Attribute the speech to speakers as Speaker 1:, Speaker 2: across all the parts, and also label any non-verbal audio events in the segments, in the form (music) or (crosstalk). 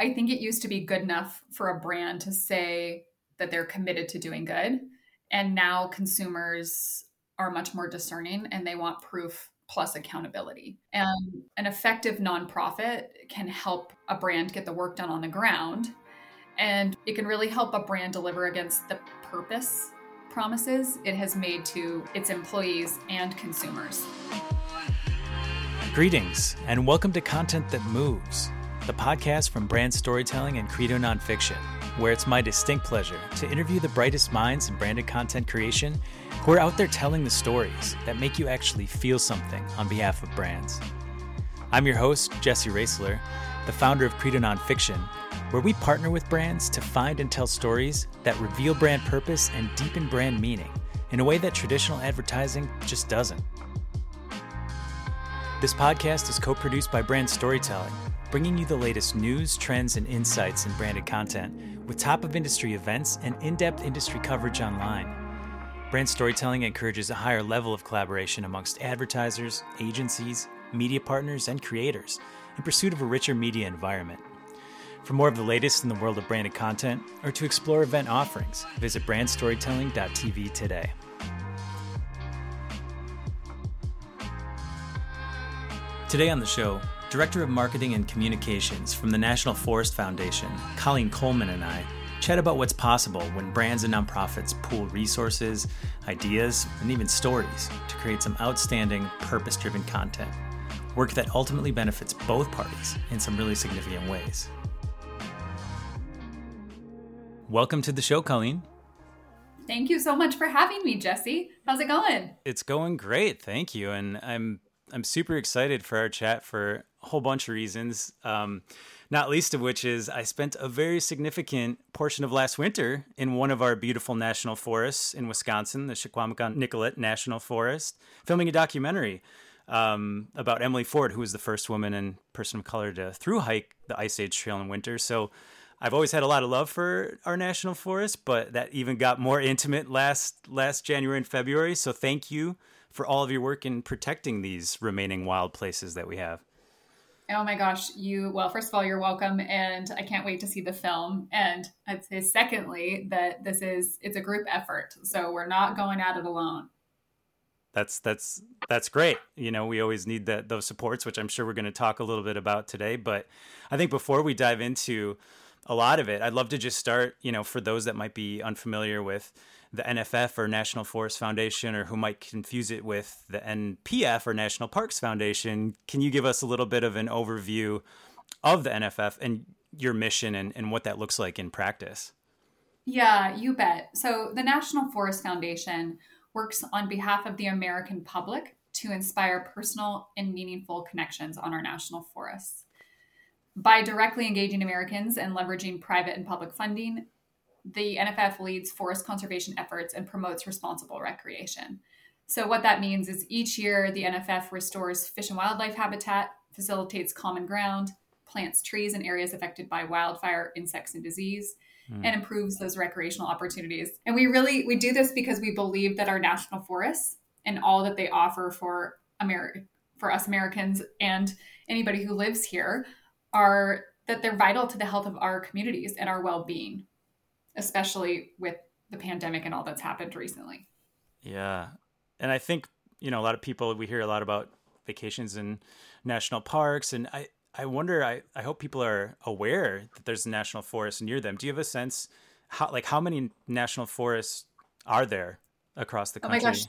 Speaker 1: I think it used to be good enough for a brand to say that they're committed to doing good. And now consumers are much more discerning and they want proof plus accountability. And an effective nonprofit can help a brand get the work done on the ground. And it can really help a brand deliver against the purpose promises it has made to its employees and consumers.
Speaker 2: Greetings, and welcome to Content That Moves, the podcast from Brand Storytelling and Credo Nonfiction, where it's my distinct pleasure to interview the brightest minds in branded content creation who are out there telling the stories that make you actually feel something on behalf of brands. I'm your host, Jesse Raisler, the founder of Credo Nonfiction, where we partner with brands to find and tell stories that reveal brand purpose and deepen brand meaning in a way that traditional advertising just doesn't. This podcast is co produced by Brand Storytelling, bringing you the latest news, trends, and insights in branded content with top of industry events and in depth industry coverage online. Brand Storytelling encourages a higher level of collaboration amongst advertisers, agencies, media partners, and creators in pursuit of a richer media environment. For more of the latest in the world of branded content or to explore event offerings, visit brandstorytelling.tv today. Today on the show, Director of Marketing and Communications from the National Forest Foundation, Colleen Coleman, and I chat about what's possible when brands and nonprofits pool resources, ideas, and even stories to create some outstanding, purpose driven content. Work that ultimately benefits both parties in some really significant ways. Welcome to the show, Colleen.
Speaker 1: Thank you so much for having me, Jesse. How's it going?
Speaker 2: It's going great, thank you. And I'm I'm super excited for our chat for whole bunch of reasons. Um, not least of which is I spent a very significant portion of last winter in one of our beautiful national forests in Wisconsin, the Chequamegon Nicolet National Forest, filming a documentary um, about Emily Ford, who was the first woman and person of color to through hike the Ice Age Trail in winter. So I've always had a lot of love for our national forest, but that even got more intimate last last January and February. So thank you for all of your work in protecting these remaining wild places that we have.
Speaker 1: Oh my gosh, you, well, first of all, you're welcome. And I can't wait to see the film. And I'd say, secondly, that this is, it's a group effort. So we're not going at it alone.
Speaker 2: That's, that's, that's great. You know, we always need that, those supports, which I'm sure we're going to talk a little bit about today. But I think before we dive into a lot of it, I'd love to just start, you know, for those that might be unfamiliar with, the NFF or National Forest Foundation, or who might confuse it with the NPF or National Parks Foundation. Can you give us a little bit of an overview of the NFF and your mission and, and what that looks like in practice?
Speaker 1: Yeah, you bet. So, the National Forest Foundation works on behalf of the American public to inspire personal and meaningful connections on our national forests. By directly engaging Americans and leveraging private and public funding, the NFF leads forest conservation efforts and promotes responsible recreation. So, what that means is each year the NFF restores fish and wildlife habitat, facilitates common ground, plants trees in areas affected by wildfire, insects, and disease, mm. and improves those recreational opportunities. And we really we do this because we believe that our national forests and all that they offer for America for us Americans and anybody who lives here are that they're vital to the health of our communities and our well-being especially with the pandemic and all that's happened recently.
Speaker 2: Yeah. And I think, you know, a lot of people, we hear a lot about vacations in national parks. And I, I wonder, I, I hope people are aware that there's a national forest near them. Do you have a sense how, like, how many national forests are there across the country?
Speaker 1: Oh my gosh.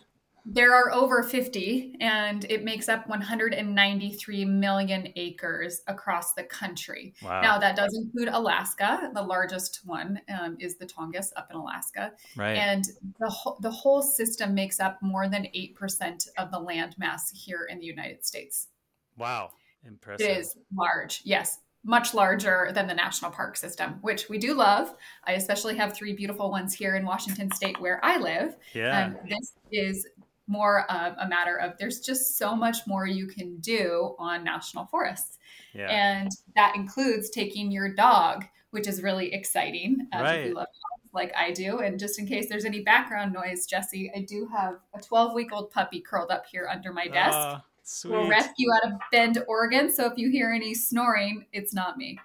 Speaker 1: There are over 50, and it makes up 193 million acres across the country. Wow. Now, that does include Alaska. The largest one um, is the Tongass up in Alaska. Right. And the, ho- the whole system makes up more than 8% of the land mass here in the United States.
Speaker 2: Wow. Impressive.
Speaker 1: It is large, yes much larger than the national park system, which we do love. I especially have three beautiful ones here in Washington State where I live. Yeah. Um, this is more of a matter of there's just so much more you can do on national forests. Yeah. And that includes taking your dog, which is really exciting. Um, right. If you love dogs like I do. And just in case there's any background noise, Jesse, I do have a 12 week old puppy curled up here under my desk. Uh, Sweet. We'll rescue out of Bend, Oregon. So if you hear any snoring, it's not me.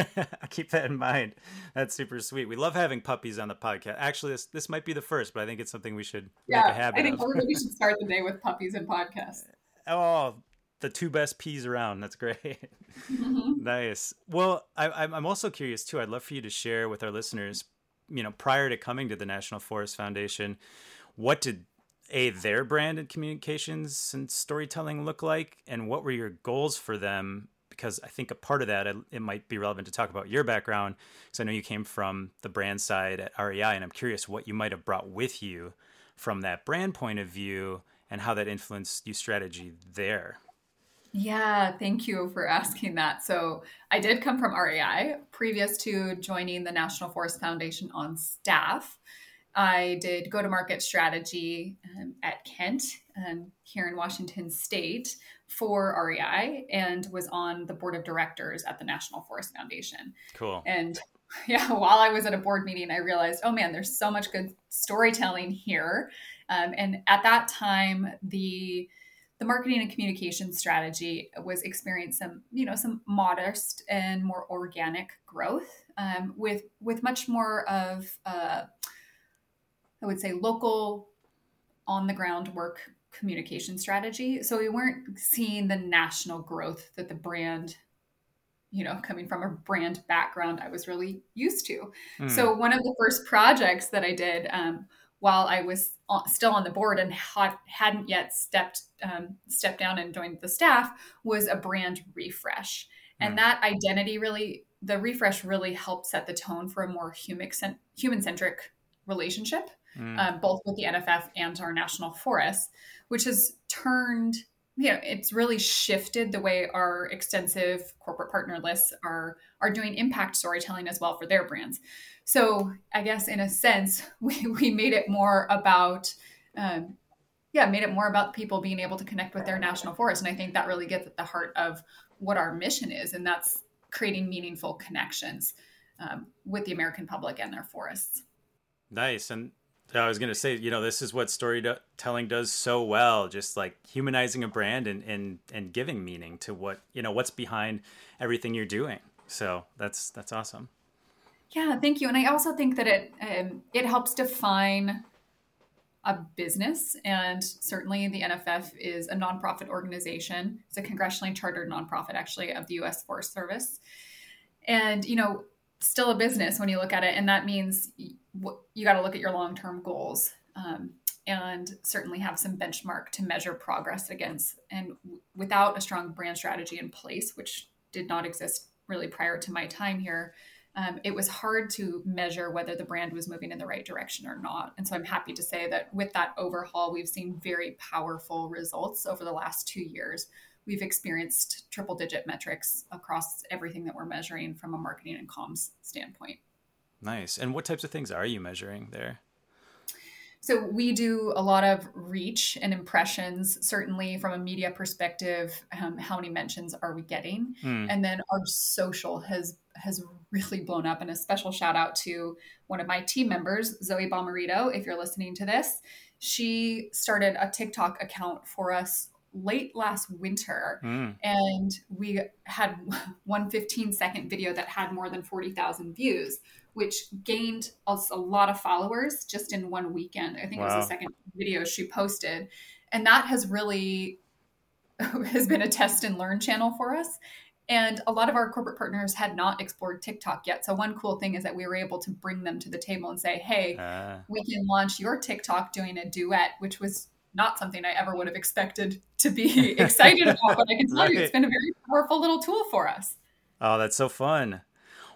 Speaker 1: (laughs)
Speaker 2: Keep that in mind. That's super sweet. We love having puppies on the podcast. Actually, this this might be the first, but I think it's something we should
Speaker 1: yeah,
Speaker 2: make a habit
Speaker 1: I think
Speaker 2: of.
Speaker 1: everybody (laughs) should start the day with puppies and podcasts.
Speaker 2: Oh, the two best peas around. That's great. Mm-hmm. nice. Well, I, I'm also curious too. I'd love for you to share with our listeners, you know, prior to coming to the National Forest Foundation, what did a their brand and communications and storytelling look like, and what were your goals for them? Because I think a part of that it might be relevant to talk about your background, because I know you came from the brand side at REI, and I'm curious what you might have brought with you from that brand point of view and how that influenced your strategy there.
Speaker 1: Yeah, thank you for asking that. So, I did come from REI previous to joining the National Forest Foundation on staff. I did go to market strategy um, at Kent um, here in Washington State for REI and was on the board of directors at the National Forest Foundation.
Speaker 2: Cool.
Speaker 1: And (laughs) yeah, while I was at a board meeting, I realized, oh man, there's so much good storytelling here. Um, and at that time, the the marketing and communication strategy was experiencing some, you know, some modest and more organic growth um, with with much more of, uh, I would say, local, on the ground work communication strategy. So we weren't seeing the national growth that the brand you know, coming from a brand background, I was really used to. Mm. So one of the first projects that I did um, while I was still on the board and had, hadn't yet stepped um, stepped down and joined the staff was a brand refresh, and mm. that identity really the refresh really helped set the tone for a more human human centric relationship, mm. um, both with the NFF and our national forests, which has turned you know it's really shifted the way our extensive corporate partner lists are are doing impact storytelling as well for their brands. So i guess in a sense (laughs) we, we made it more about um, yeah made it more about people being able to connect with their national forest and i think that really gets at the heart of what our mission is and that's creating meaningful connections um, with the american public and their forests.
Speaker 2: Nice. And I was going to say, you know, this is what storytelling does so well, just like humanizing a brand and, and, and giving meaning to what, you know, what's behind everything you're doing. So that's, that's awesome.
Speaker 1: Yeah, thank you. And I also think that it, um, it helps define a business. And certainly the NFF is a nonprofit organization. It's a congressionally chartered nonprofit, actually, of the U.S. Forest Service. And, you know, still a business when you look at it. And that means you got to look at your long term goals um, and certainly have some benchmark to measure progress against. And without a strong brand strategy in place, which did not exist really prior to my time here, um, it was hard to measure whether the brand was moving in the right direction or not. And so I'm happy to say that with that overhaul, we've seen very powerful results over the last two years. We've experienced triple digit metrics across everything that we're measuring from a marketing and comms standpoint.
Speaker 2: Nice. And what types of things are you measuring there?
Speaker 1: So we do a lot of reach and impressions. Certainly, from a media perspective, um, how many mentions are we getting? Mm. And then our social has has really blown up. And a special shout out to one of my team members, Zoe Bomarito. If you're listening to this, she started a TikTok account for us late last winter mm. and we had (laughs) one 15 second video that had more than 40,000 views which gained us a lot of followers just in one weekend. I think wow. it was the second video she posted. And that has really (laughs) has been a test and learn channel for us. And a lot of our corporate partners had not explored TikTok yet. So one cool thing is that we were able to bring them to the table and say, "Hey, uh. we can launch your TikTok doing a duet," which was not something I ever would have expected to be (laughs) excited about. But I can tell right. you, it's been a very powerful little tool for us.
Speaker 2: Oh, that's so fun.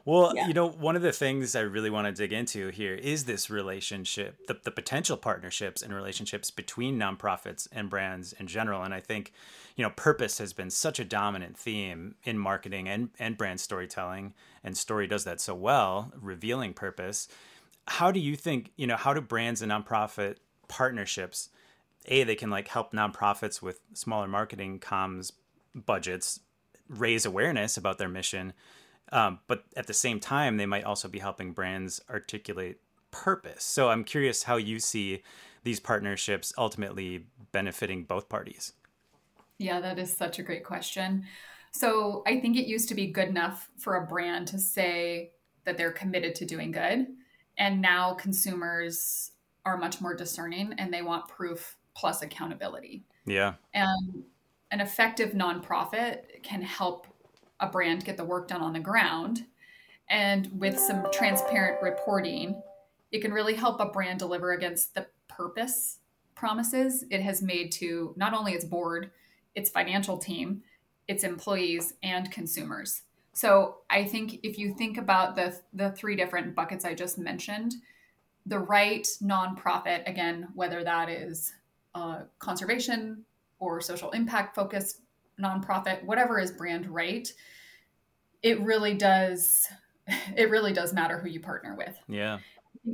Speaker 2: Well, yeah. you know, one of the things I really want to dig into here is this relationship, the, the potential partnerships and relationships between nonprofits and brands in general. And I think, you know, purpose has been such a dominant theme in marketing and, and brand storytelling. And story does that so well, revealing purpose. How do you think, you know, how do brands and nonprofit partnerships, A, they can like help nonprofits with smaller marketing comms budgets raise awareness about their mission um, but at the same time, they might also be helping brands articulate purpose. So I'm curious how you see these partnerships ultimately benefiting both parties.
Speaker 1: Yeah, that is such a great question. So I think it used to be good enough for a brand to say that they're committed to doing good. And now consumers are much more discerning and they want proof plus accountability.
Speaker 2: Yeah.
Speaker 1: And an effective nonprofit can help a brand get the work done on the ground. And with some transparent reporting, it can really help a brand deliver against the purpose promises it has made to not only its board, its financial team, its employees, and consumers. So I think if you think about the the three different buckets I just mentioned, the right nonprofit, again, whether that is conservation or social impact focused nonprofit, whatever is brand right, it really does (laughs) it really does matter who you partner with.
Speaker 2: Yeah.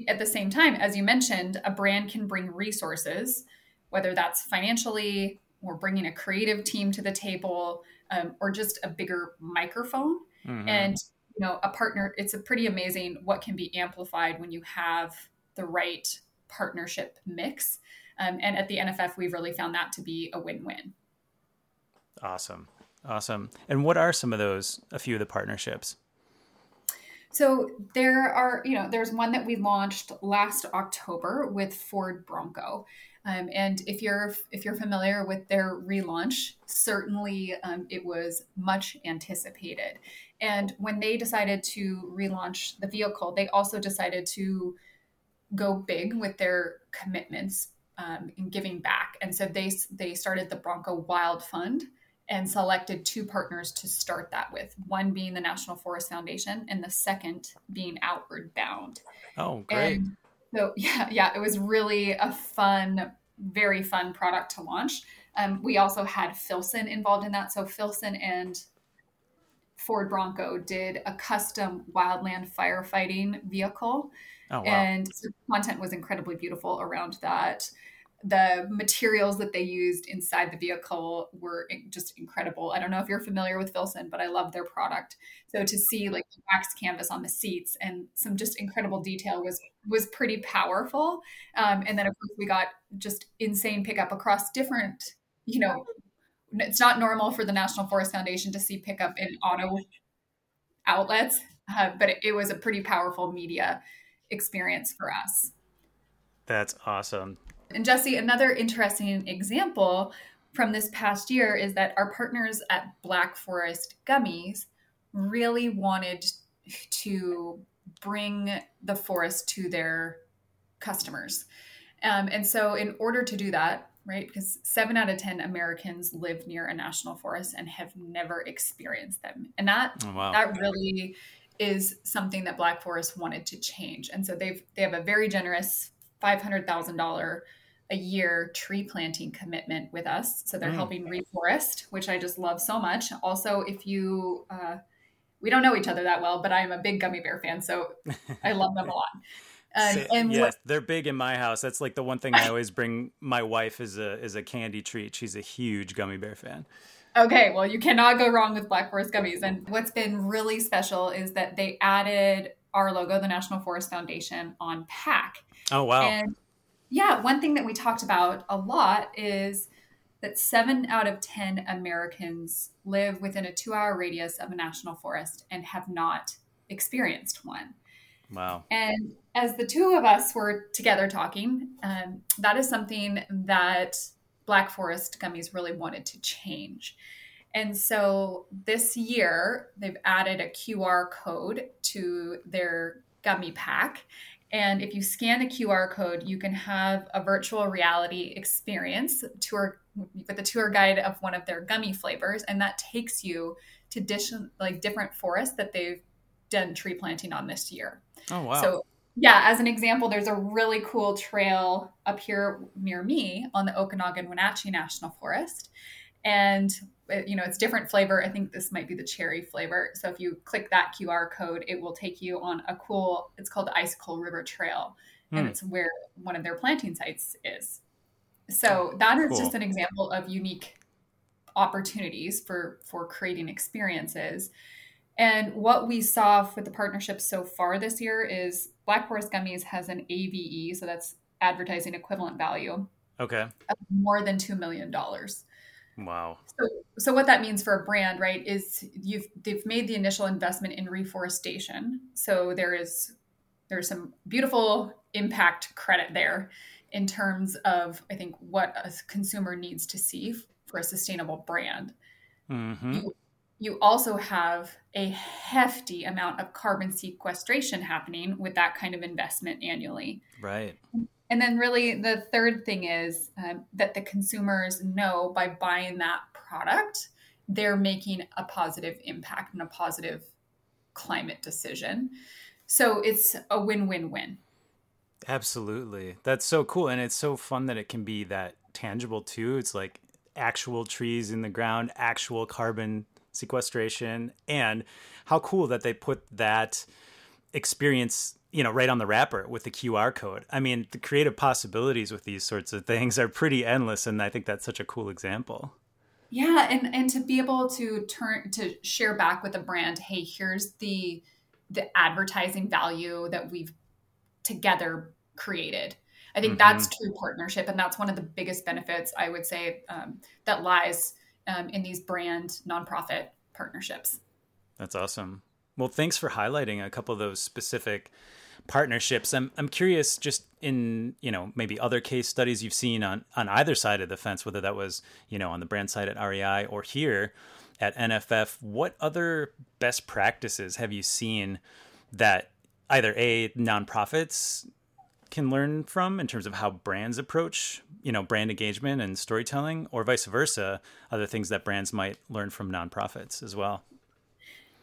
Speaker 1: At the same time, as you mentioned, a brand can bring resources, whether that's financially or bringing a creative team to the table um, or just a bigger microphone. Mm-hmm. And you know, a partner. It's a pretty amazing what can be amplified when you have the right partnership mix. Um, and at the NFF, we've really found that to be a win-win.
Speaker 2: Awesome, awesome. And what are some of those? A few of the partnerships.
Speaker 1: So there are, you know, there's one that we launched last October with Ford Bronco. Um, and if you're if you're familiar with their relaunch, certainly um, it was much anticipated. And when they decided to relaunch the vehicle, they also decided to go big with their commitments um, in giving back. And so they they started the Bronco Wild Fund, and selected two partners to start that with one being the National Forest Foundation and the second being Outward Bound.
Speaker 2: Oh, great. And
Speaker 1: so, (laughs) yeah, yeah, it was really a fun, very fun product to launch. Um, we also had Filson involved in that. So, Filson and Ford Bronco did a custom wildland firefighting vehicle. Oh, wow. And the content was incredibly beautiful around that the materials that they used inside the vehicle were just incredible. I don't know if you're familiar with Filson, but I love their product. So to see like wax canvas on the seats and some just incredible detail was was pretty powerful. Um, and then of course we got just insane pickup across different, you know, it's not normal for the National Forest Foundation to see pickup in auto outlets, uh, but it, it was a pretty powerful media experience for us.
Speaker 2: That's awesome.
Speaker 1: And Jesse, another interesting example from this past year is that our partners at Black Forest Gummies really wanted to bring the forest to their customers. Um, and so, in order to do that, right, because seven out of 10 Americans live near a national forest and have never experienced them. And that, oh, wow. that really is something that Black Forest wanted to change. And so they've they have a very generous $500,000 a year tree planting commitment with us. So they're mm. helping reforest, which I just love so much. Also, if you, uh, we don't know each other that well, but I'm a big gummy bear fan, so I love them a lot. (laughs)
Speaker 2: Uh, and yes, what, they're big in my house. That's like the one thing I (laughs) always bring my wife is a is a candy treat. She's a huge gummy bear fan.
Speaker 1: Okay, well, you cannot go wrong with Black Forest gummies. And what's been really special is that they added our logo, the National Forest Foundation, on pack.
Speaker 2: Oh wow! And
Speaker 1: yeah, one thing that we talked about a lot is that seven out of 10 Americans live within a two hour radius of a national forest and have not experienced one.
Speaker 2: Wow.
Speaker 1: And as the two of us were together talking, um, that is something that Black Forest Gummies really wanted to change. And so this year, they've added a QR code to their gummy pack. And if you scan the QR code, you can have a virtual reality experience tour with a tour guide of one of their gummy flavors, and that takes you to dish, like different forests that they've done tree planting on this year.
Speaker 2: Oh wow!
Speaker 1: So yeah, as an example, there's a really cool trail up here near me on the Okanogan Wenatchee National Forest, and you know it's different flavor. I think this might be the cherry flavor. So if you click that qr code it will take you on a cool it's called the icicle river trail. And hmm. it's where one of their planting sites is. So that is cool. just an example of unique opportunities for for creating experiences and what we saw with the partnership so far this year is black forest gummies has an ave so that's advertising equivalent value
Speaker 2: okay
Speaker 1: more than $2 million
Speaker 2: Wow.
Speaker 1: So, so what that means for a brand, right, is you've they've made the initial investment in reforestation. So there is there's some beautiful impact credit there in terms of I think what a consumer needs to see for a sustainable brand. Mm-hmm. You, you also have a hefty amount of carbon sequestration happening with that kind of investment annually.
Speaker 2: Right.
Speaker 1: And then, really, the third thing is um, that the consumers know by buying that product, they're making a positive impact and a positive climate decision. So it's a win win win.
Speaker 2: Absolutely. That's so cool. And it's so fun that it can be that tangible too. It's like actual trees in the ground, actual carbon sequestration, and how cool that they put that experience you know right on the wrapper with the QR code. I mean, the creative possibilities with these sorts of things are pretty endless and I think that's such a cool example.
Speaker 1: Yeah, and and to be able to turn to share back with a brand, hey, here's the the advertising value that we've together created. I think mm-hmm. that's true partnership, and that's one of the biggest benefits I would say um, that lies um, in these brand nonprofit partnerships.
Speaker 2: That's awesome. Well, thanks for highlighting a couple of those specific partnerships. I'm I'm curious, just in you know maybe other case studies you've seen on on either side of the fence, whether that was you know on the brand side at REI or here at NFF. What other best practices have you seen that either a nonprofits can learn from in terms of how brands approach you know brand engagement and storytelling or vice versa other things that brands might learn from nonprofits as well.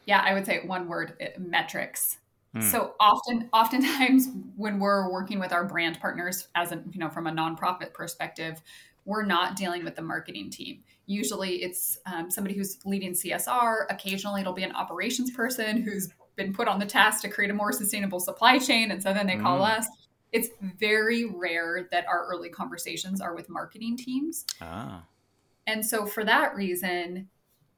Speaker 1: Yeah i would say one word metrics. Mm. so often oftentimes (laughs) when we're working with our brand partners as a you know from a nonprofit perspective we're not dealing with the marketing team. Usually it's um, somebody who's leading csr occasionally it'll be an operations person who's been put on the task to create a more sustainable supply chain and so then they call mm. us it's very rare that our early conversations are with marketing teams. Ah. And so for that reason,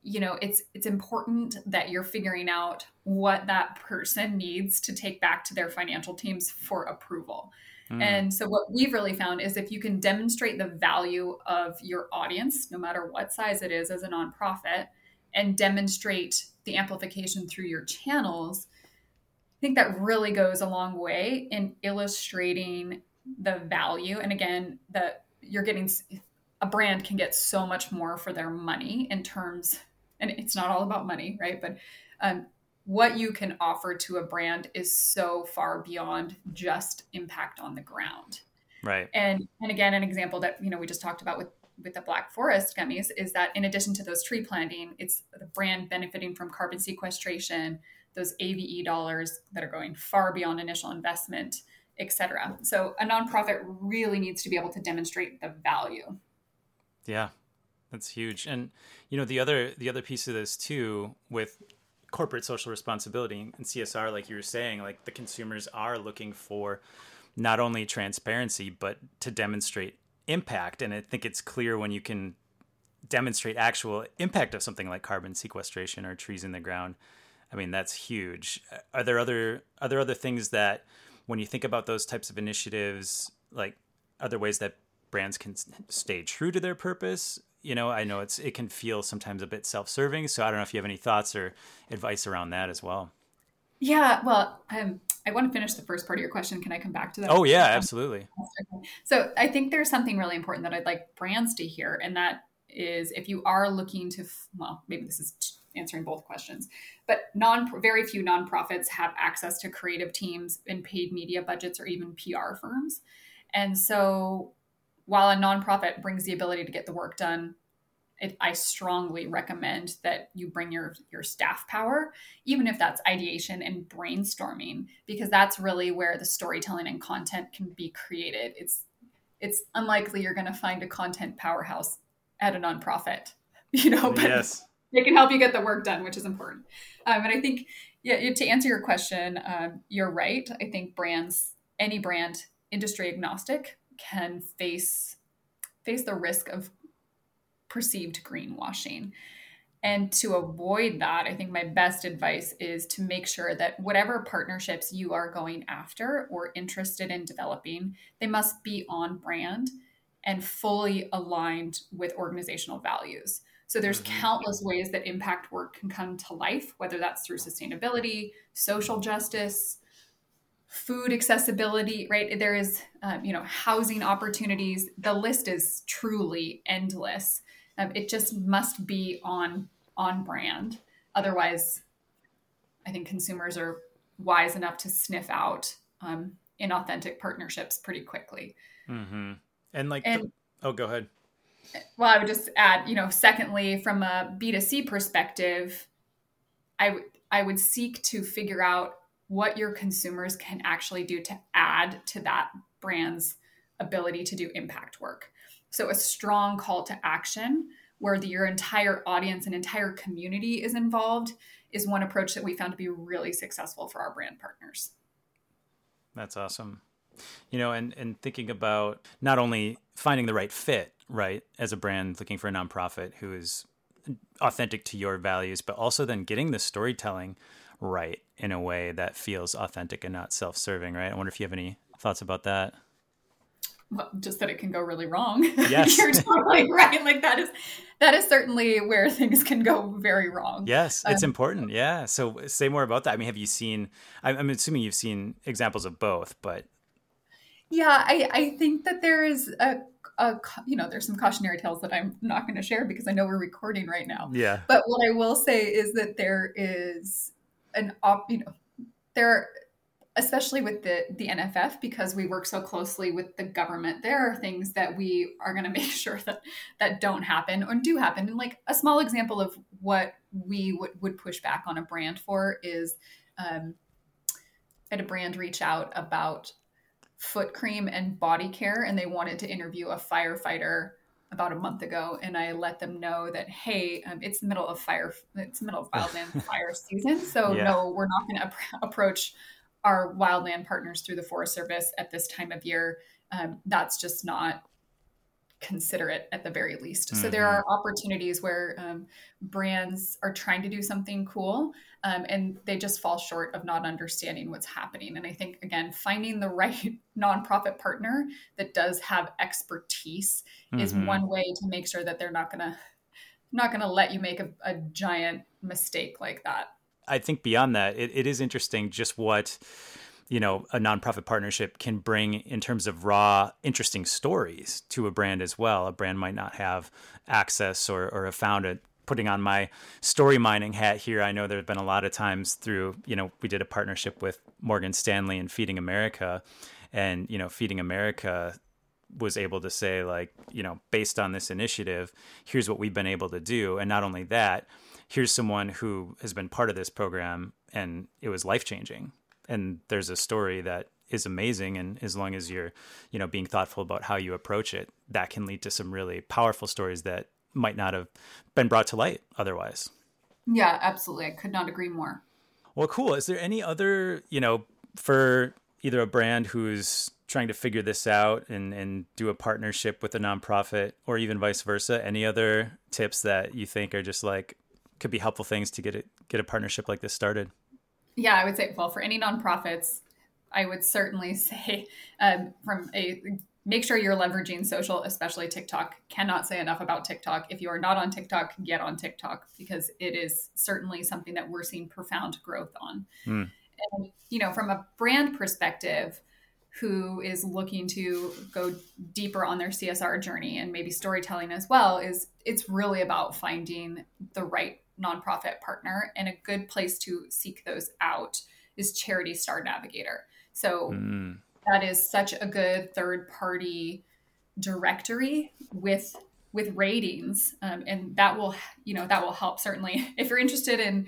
Speaker 1: you know, it's it's important that you're figuring out what that person needs to take back to their financial teams for approval. Mm. And so what we've really found is if you can demonstrate the value of your audience, no matter what size it is as a nonprofit, and demonstrate the amplification through your channels, think that really goes a long way in illustrating the value. And again, that you're getting a brand can get so much more for their money in terms, and it's not all about money, right? But um, what you can offer to a brand is so far beyond just impact on the ground.
Speaker 2: Right.
Speaker 1: And and again, an example that you know we just talked about with with the Black Forest gummies is that in addition to those tree planting, it's the brand benefiting from carbon sequestration, those AVE dollars that are going far beyond initial investment, et cetera. So a nonprofit really needs to be able to demonstrate the value.
Speaker 2: Yeah, that's huge. And you know the other the other piece of this too with corporate social responsibility and CSR, like you were saying, like the consumers are looking for not only transparency but to demonstrate impact. And I think it's clear when you can demonstrate actual impact of something like carbon sequestration or trees in the ground I mean, that's huge. Are there other are there other things that when you think about those types of initiatives, like other ways that brands can stay true to their purpose? You know, I know it's it can feel sometimes a bit self-serving, so I don't know if you have any thoughts or advice around that as well.
Speaker 1: Yeah, well, um, I want to finish the first part of your question. Can I come back to that?
Speaker 2: Oh yeah, absolutely.
Speaker 1: So I think there's something really important that I'd like brands to hear, and that is if you are looking to, well, maybe this is answering both questions. But non very few nonprofits have access to creative teams and paid media budgets or even PR firms. And so while a nonprofit brings the ability to get the work done, it, I strongly recommend that you bring your your staff power, even if that's ideation and brainstorming, because that's really where the storytelling and content can be created. It's it's unlikely you're going to find a content powerhouse at a nonprofit, (laughs) you know.
Speaker 2: But yes
Speaker 1: they can help you get the work done, which is important. Um, and I think, yeah, to answer your question, um, you're right. I think brands, any brand, industry agnostic, can face face the risk of perceived greenwashing. And to avoid that, I think my best advice is to make sure that whatever partnerships you are going after or interested in developing, they must be on brand and fully aligned with organizational values. So there's mm-hmm. countless ways that impact work can come to life, whether that's through sustainability, social justice, food accessibility, right? There is, um, you know, housing opportunities. The list is truly endless. Um, it just must be on on brand. Otherwise, I think consumers are wise enough to sniff out um, inauthentic partnerships pretty quickly.
Speaker 2: Mm-hmm. And like, and, the, oh, go ahead.
Speaker 1: Well, I would just add, you know, secondly, from a B2C perspective, I would I would seek to figure out what your consumers can actually do to add to that brand's ability to do impact work. So a strong call to action where the, your entire audience and entire community is involved is one approach that we found to be really successful for our brand partners.
Speaker 2: That's awesome. You know, and and thinking about not only finding the right fit, right, as a brand looking for a nonprofit who is authentic to your values, but also then getting the storytelling right in a way that feels authentic and not self-serving, right? I wonder if you have any thoughts about that.
Speaker 1: Well, just that it can go really wrong. (laughs)
Speaker 2: Yes,
Speaker 1: you're totally right. Like that is that is certainly where things can go very wrong.
Speaker 2: Yes, it's um, important. Yeah. So say more about that. I mean, have you seen? I'm assuming you've seen examples of both, but
Speaker 1: yeah, I I think that there is a a, you know, there's some cautionary tales that I'm not going to share because I know we're recording right now.
Speaker 2: Yeah.
Speaker 1: But what I will say is that there is an op, you know, there, especially with the the NFF, because we work so closely with the government, there are things that we are going (laughs) to make sure that that don't happen or do happen. And like a small example of what we would would push back on a brand for is. Um, had a brand reach out about foot cream and body care and they wanted to interview a firefighter about a month ago and i let them know that hey um, it's the middle of fire it's the middle of wildland (laughs) fire season so yeah. no we're not going to ap- approach our wildland partners through the forest service at this time of year um, that's just not considerate at the very least. Mm-hmm. So there mm-hmm. are opportunities where um, brands are trying to do something cool um, and they just fall short of not understanding what's happening. And I think, again, finding the (laughs) right nonprofit partner that does have expertise mm-hmm. is one way to make sure that they're not going to not going to let you make a, a giant mistake like that.
Speaker 2: I think beyond that, it, it is interesting just what you know a nonprofit partnership can bring in terms of raw interesting stories to a brand as well a brand might not have access or, or have found it putting on my story mining hat here. I know there have been a lot of times through you know we did a partnership with morgan stanley and feeding america. And you know feeding america was able to say like you know based on this initiative here's what we've been able to do. And not only that here's someone who has been part of this program and it was life changing and there's a story that is amazing. And as long as you're you know being thoughtful about how you approach it that can lead to some really powerful stories that might not have been brought to light otherwise.
Speaker 1: Yeah absolutely. I could not agree more.
Speaker 2: Well cool. Is there any other you know for either a brand who's trying to figure this out and and do a partnership with a nonprofit or even vice versa any other tips that you think are just like could be helpful things to get it get a partnership like this started?
Speaker 1: Yeah, I would say, well, for any nonprofits, I would certainly (laughs) say um, from a make sure you're leveraging social, especially TikTok. Cannot say enough about TikTok. If you are not on TikTok, get on TikTok because it is certainly something that we're seeing profound growth on. Mm. And, you know, from a brand perspective, who is looking to go deeper on their CSR journey and maybe storytelling as well, is it's really about finding the right nonprofit partner. And a good place to seek those out is Charity Star Navigator. So mm. That is such a good third party directory with with ratings um, and that will you know that will help certainly. (laughs) If you're interested in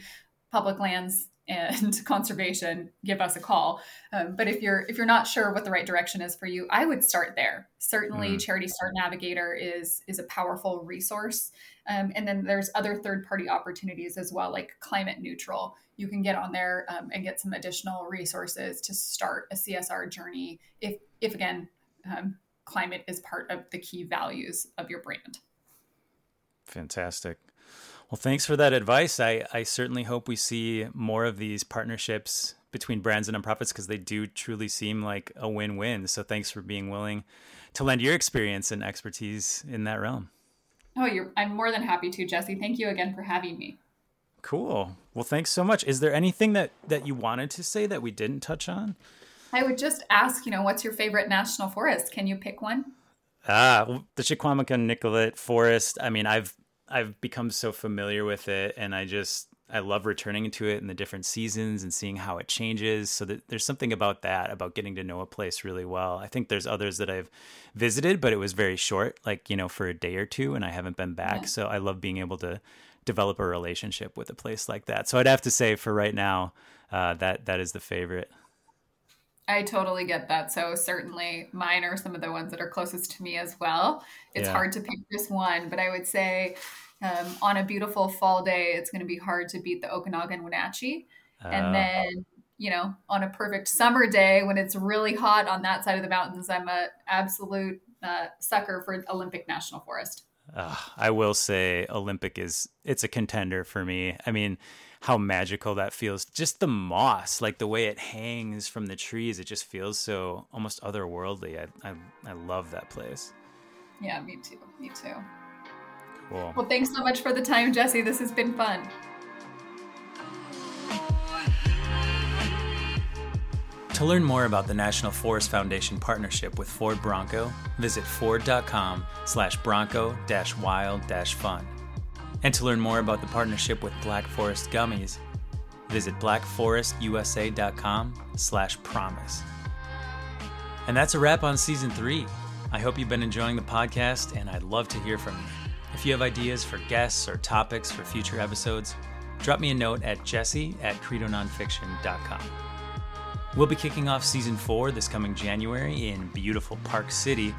Speaker 1: public lands and (laughs) conservation give us a call. Um, but if you're if you're not sure what the right direction is for you i would start there. Certainly mm. charity start navigator is is a powerful resource um, and then there's other third party opportunities as well like climate neutral you can get on there um, and get some additional resources to start a csr journey if if again um, climate is part of the key values of your brand
Speaker 2: fantastic well, thanks for that advice. I, I certainly hope we see more of these partnerships between brands and nonprofits because they do truly seem like a win-win. So thanks for being willing to lend your experience and expertise in that realm.
Speaker 1: Oh, you're I'm more than happy to, Jesse. Thank you again for having me.
Speaker 2: Cool. Well, thanks so much. Is there anything that that you wanted to say that we didn't touch on?
Speaker 1: I would just ask, you know, what's your favorite national forest? Can you pick one?
Speaker 2: Ah, the Chequamegon Nicolet Forest. I mean, I've I've become so familiar with it, and I just I love returning to it in the different seasons and seeing how it changes. So that there's something about that, about getting to know a place really well. I think there's others that I've visited, but it was very short, like, you know, for a day or two, and I haven't been back. Yeah. So I love being able to develop a relationship with a place like that. So I'd have to say for right now, uh, that that is the favorite.
Speaker 1: I totally get that. So certainly mine are some of the ones that are closest to me as well. It's yeah. hard to pick just one, but I would say um, on a beautiful fall day, it's going to be hard to beat the Okanogan Wenatchee. Uh, and then, you know, on a perfect summer day when it's really hot on that side of the mountains, I'm a absolute uh, sucker for Olympic National Forest.
Speaker 2: Uh, I will say Olympic is it's a contender for me. I mean, how magical that feels. Just the moss, like the way it hangs from the trees, it just feels so almost otherworldly. I I, I love that place.
Speaker 1: Yeah, me too. Me too.
Speaker 2: Cool.
Speaker 1: Well, thanks so much for the time, Jesse. This has been fun.
Speaker 2: To learn more about the National Forest Foundation partnership with Ford Bronco, visit ford.com slash bronco dash wild dash fun. And to learn more about the partnership with Black Forest Gummies, visit blackforestusa.com slash promise. And that's a wrap on season three. I hope you've been enjoying the podcast, and I'd love to hear from you. If you have ideas for guests or topics for future episodes, drop me a note at jesse at credononfiction.com. We'll be kicking off season four this coming January in beautiful Park City,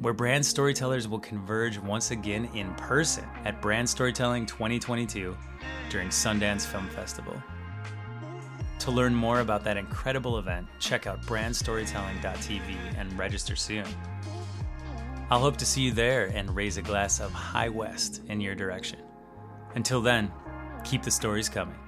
Speaker 2: where brand storytellers will converge once again in person at Brand Storytelling 2022 during Sundance Film Festival. To learn more about that incredible event, check out brandstorytelling.tv and register soon. I'll hope to see you there and raise a glass of High West in your direction. Until then, keep the stories coming.